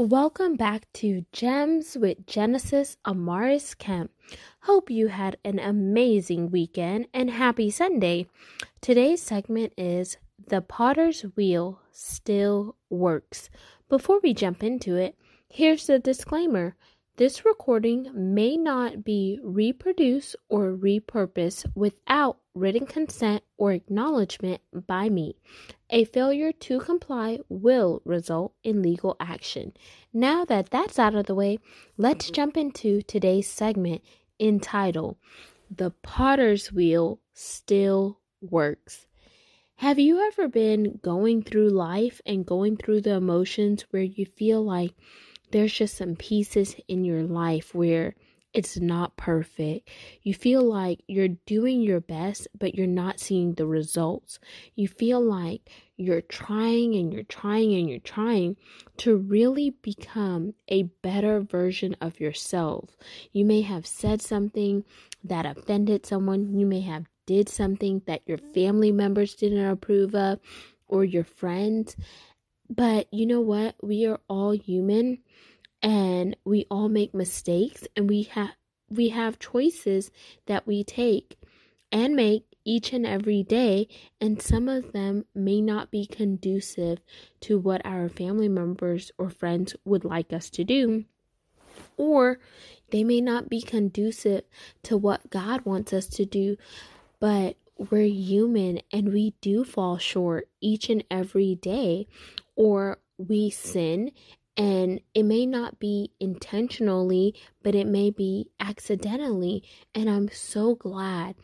Welcome back to Gems with Genesis Amaris Kemp. Hope you had an amazing weekend and happy Sunday. Today's segment is The Potter's Wheel Still Works. Before we jump into it, here's the disclaimer this recording may not be reproduced or repurposed without written consent or acknowledgement by me. A failure to comply will result in legal action. Now that that's out of the way, let's mm-hmm. jump into today's segment entitled The Potter's Wheel Still Works. Have you ever been going through life and going through the emotions where you feel like there's just some pieces in your life where it's not perfect. You feel like you're doing your best, but you're not seeing the results. You feel like you're trying and you're trying and you're trying to really become a better version of yourself. You may have said something that offended someone, you may have did something that your family members didn't approve of or your friends. But you know what? We are all human and we all make mistakes and we have we have choices that we take and make each and every day and some of them may not be conducive to what our family members or friends would like us to do or they may not be conducive to what God wants us to do but we're human and we do fall short each and every day or we sin and it may not be intentionally, but it may be accidentally. And I'm so glad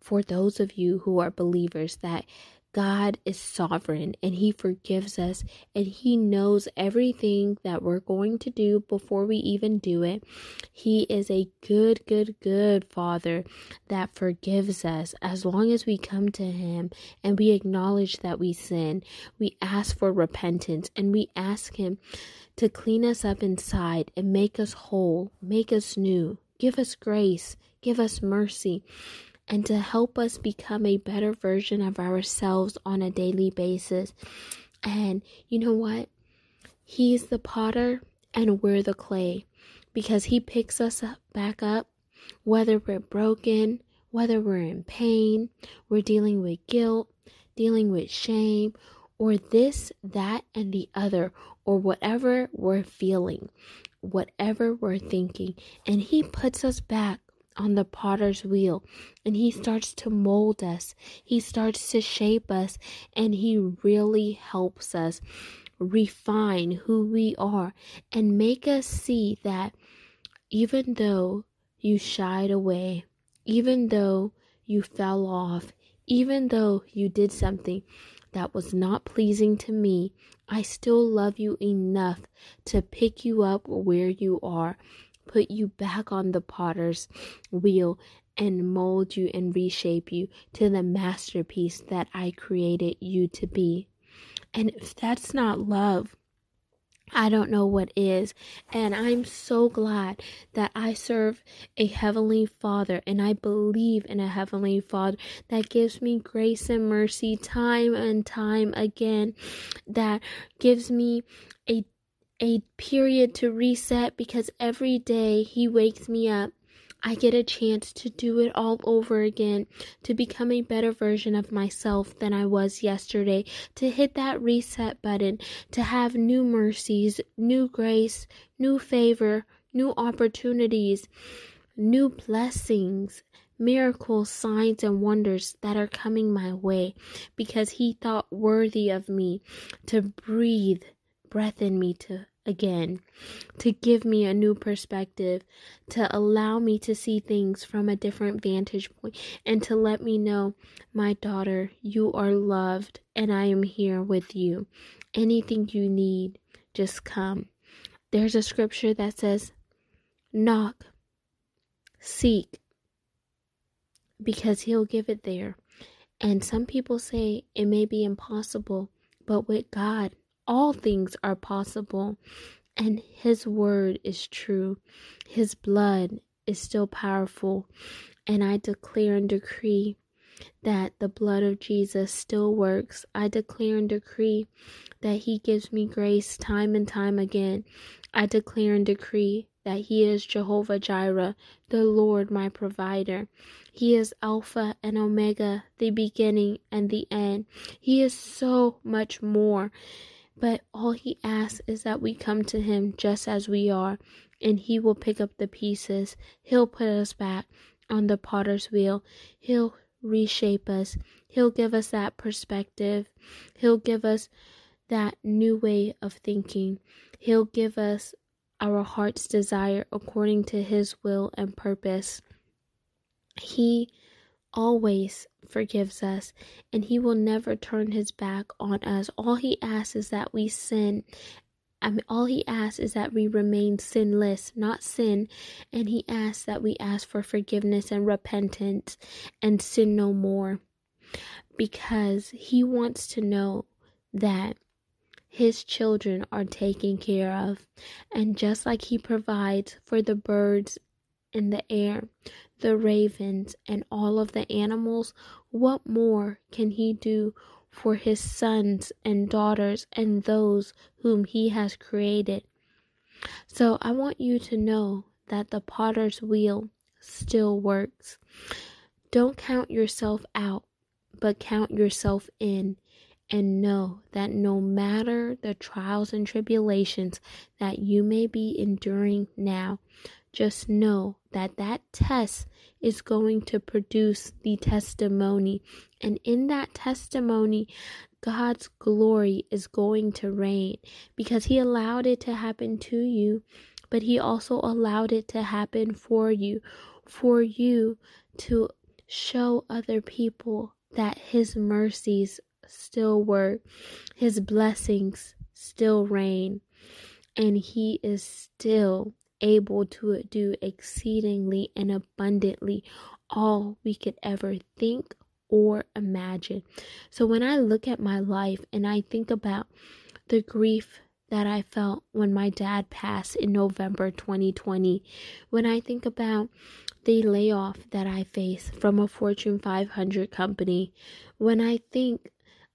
for those of you who are believers that God is sovereign and He forgives us and He knows everything that we're going to do before we even do it. He is a good, good, good Father that forgives us as long as we come to Him and we acknowledge that we sin. We ask for repentance and we ask Him to clean us up inside and make us whole, make us new, give us grace, give us mercy and to help us become a better version of ourselves on a daily basis. And you know what? He's the potter and we're the clay because he picks us up, back up, whether we're broken, whether we're in pain, we're dealing with guilt, dealing with shame, or this, that, and the other, or whatever we're feeling, whatever we're thinking. And he puts us back on the potter's wheel and he starts to mold us. He starts to shape us and he really helps us refine who we are and make us see that even though you shied away, even though you fell off, even though you did something that was not pleasing to me, I still love you enough to pick you up where you are put you back on the potter's wheel and mold you and reshape you to the masterpiece that I created you to be. And if that's not love, I don't know what is. And I'm so glad that I serve a Heavenly Father and I believe in a Heavenly Father that gives me grace and mercy time and time again, that gives me a period to reset because every day he wakes me up. I get a chance to do it all over again, to become a better version of myself than I was yesterday, to hit that reset button, to have new mercies, new grace, new favor, new opportunities, new blessings, miracles, signs, and wonders that are coming my way because He thought worthy of me to breathe breath in me to again, to give me a new perspective, to allow me to see things from a different vantage point, and to let me know, my daughter, you are loved and I am here with you. Anything you need, just come. There's a scripture that says, knock, seek, because he'll give it there. And some people say it may be impossible, but with God, all things are possible, and His word is true. His blood is still powerful, and I declare and decree that the blood of Jesus still works. I declare and decree that He gives me grace time and time again. I declare and decree that He is Jehovah Jireh, the Lord my provider. He is Alpha and Omega, the beginning and the end. He is so much more. But all He asks is that we come to Him just as we are, and He will pick up the pieces. He'll put us back on the potter's wheel. He'll reshape us. He'll give us that perspective. He'll give us that new way of thinking. He'll give us our heart's desire according to His will and purpose. He always forgives us and He will never turn His back on us. All He asks is that we sin. I mean, all He asks is that we remain sinless, not sin. And He asks that we ask for forgiveness and repentance and sin no more. Because He wants to know that his children are taken care of. And just like he provides for the birds in the air, the ravens, and all of the animals, what more can he do for his sons and daughters and those whom he has created? So I want you to know that the potter's wheel still works. Don't count yourself out, but count yourself in and know that no matter the trials and tribulations that you may be enduring now, just know that that test is going to produce the testimony. And in that testimony, God's glory is going to reign because He allowed it to happen to you, but He also allowed it to happen for you, for you to show other people that His mercies still work, His blessings still reign, and He is still able to do exceedingly and abundantly all we could ever think or imagine. So when I look at my life and I think about the grief that I felt when my dad passed in November 2020, when I think about the layoff that I faced from a Fortune 500 company, when I think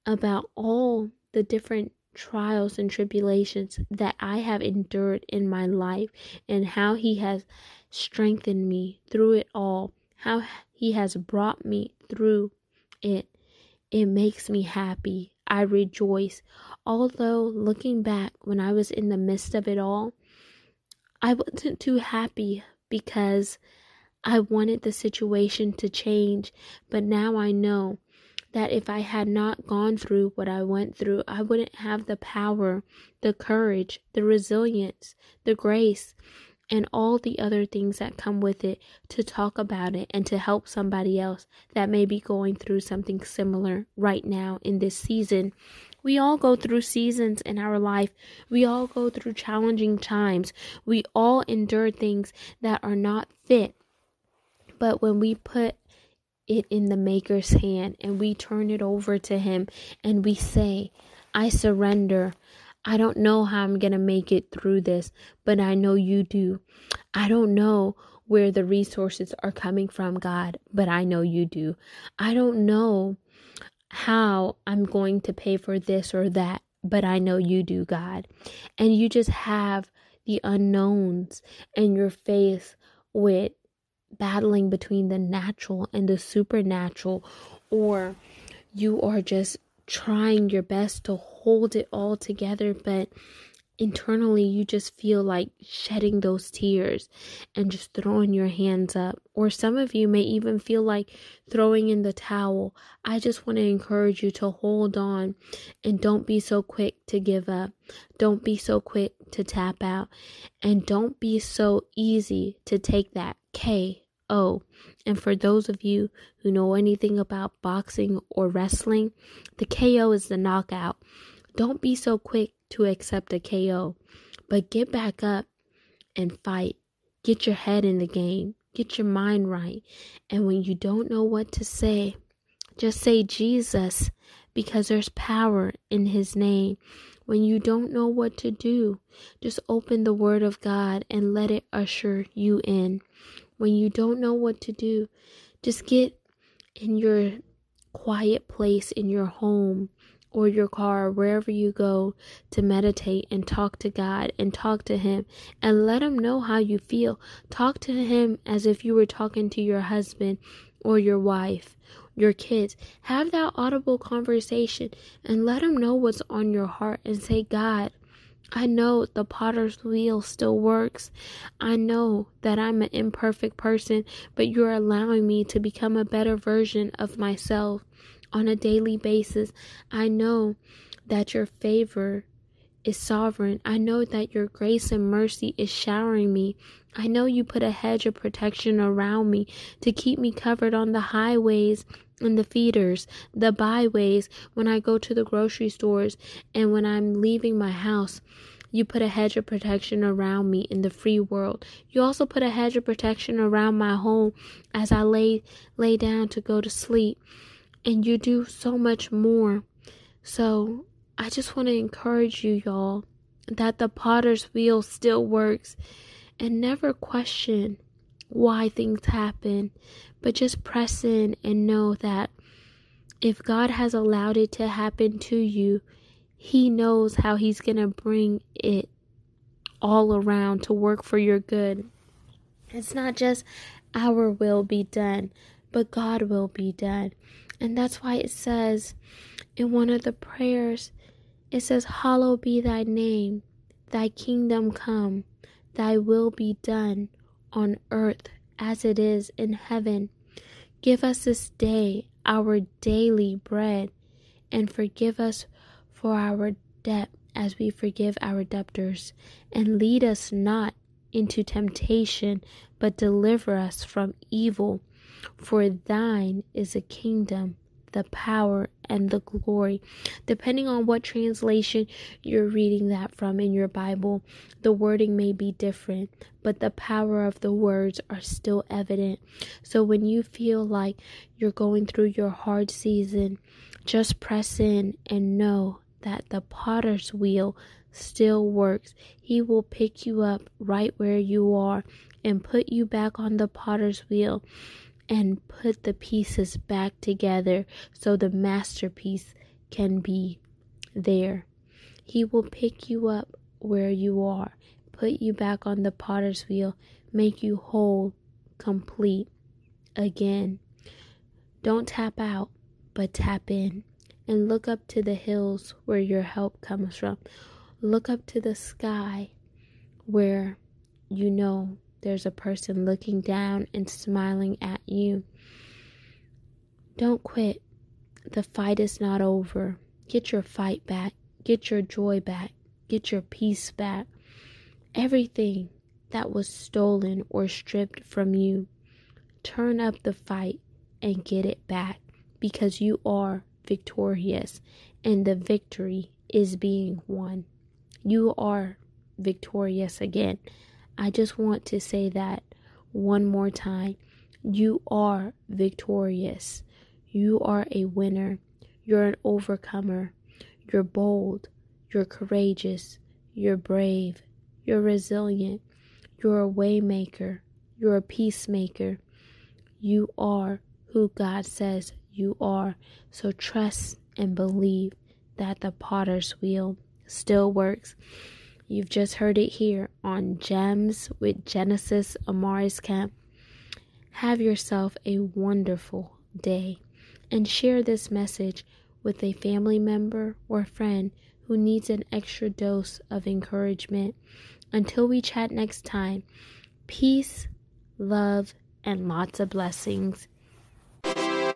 about all the different trials and tribulations that I have endured in my life and how He has strengthened me through it all, how He has brought me through it. It makes me happy. I rejoice. Although looking back when I was in the midst of it all, I wasn't too happy because I wanted the situation to change, but now I know that if I had not gone through what I went through, I wouldn't have the power, the courage, the resilience, the grace, and all the other things that come with it to talk about it and to help somebody else that may be going through something similar right now in this season. We all go through seasons in our life. We all go through challenging times. We all endure things that are not fit. But when we put it in the Maker's hand and we turn it over to Him and we say, I surrender. I don't know how I'm going to make it through this, but I know you do. I don't know where the resources are coming from, God, but I know you do. I don't know how I'm going to pay for this or that, but I know you do, God. And you just have the unknowns and your faith with battling between the natural and the supernatural, or you are just trying your best to hold it all together, but internally you just feel like shedding those tears and just throwing your hands up. Or some of you may even feel like throwing in the towel. I just want to encourage you to hold on and don't be so quick to give up. Don't be so quick to tap out. And don't be so easy to take that KO. And for those of you who know anything about boxing or wrestling, the KO is the knockout. Don't be so quick to accept a KO, but get back up and fight. Get your head in the game. Get your mind right. And when you don't know what to say, just say Jesus because there's power in his name. When you don't know what to do, just open the Word of God and let it usher you in. When you don't know what to do, just get in your quiet place in your home or your car, wherever you go, to meditate and talk to God and talk to Him and let Him know how you feel. Talk to Him as if you were talking to your husband or your wife, your kids. Have that audible conversation and let Him know what's on your heart and say, God, I know the potter's wheel still works. I know that I'm an imperfect person, but you're allowing me to become a better version of myself on a daily basis. I know that your favor is sovereign. I know that your grace and mercy is showering me. I know you put a hedge of protection around me to keep me covered on the highways and the feeders, the byways, when I go to the grocery stores and when I'm leaving my house. You put a hedge of protection around me in the free world. You also put a hedge of protection around my home as I lay lay down to go to sleep. And you do so much more. So I just want to encourage you, y'all, that the potter's wheel still works and never question why things happen, but just press in and know that if God has allowed it to happen to you, He knows how He's going to bring it all around to work for your good. It's not just our will be done, but God will be done. And that's why it says in one of the prayers, it says, Hallowed be thy name, thy kingdom come, thy will be done on earth as it is in heaven. Give us this day our daily bread, and forgive us for our debt as we forgive our debtors. And lead us not into temptation, but deliver us from evil. For thine is the kingdom, the power, and the glory. Depending on what translation you're reading that from in your Bible, the wording may be different, but the power of the words are still evident. So when you feel like you're going through your hard season, just press in and know that the potter's wheel still works. He will pick you up right where you are and put you back on the potter's wheel and put the pieces back together so the masterpiece can be there. He will pick you up where you are, put you back on the potter's wheel, make you whole, complete again. Don't tap out, but tap in and look up to the hills where your help comes from. Look up to the sky where you know there's a person looking down and smiling at you. Don't quit. The fight is not over. Get your fight back. Get your joy back. Get your peace back. Everything that was stolen or stripped from you, turn up the fight and get it back because you are victorious and the victory is being won. You are victorious again. I just want to say that one more time. You are victorious. You are a winner. You're an overcomer. You're bold. You're courageous. You're brave. You're resilient. You're a waymaker. You're a peacemaker. You are who God says you are. So trust and believe that the potter's wheel still works. You've just heard it here on Gems with Genesis Amaris Kemp. Have yourself a wonderful day and share this message with a family member or friend who needs an extra dose of encouragement. Until we chat next time, peace, love, and lots of blessings.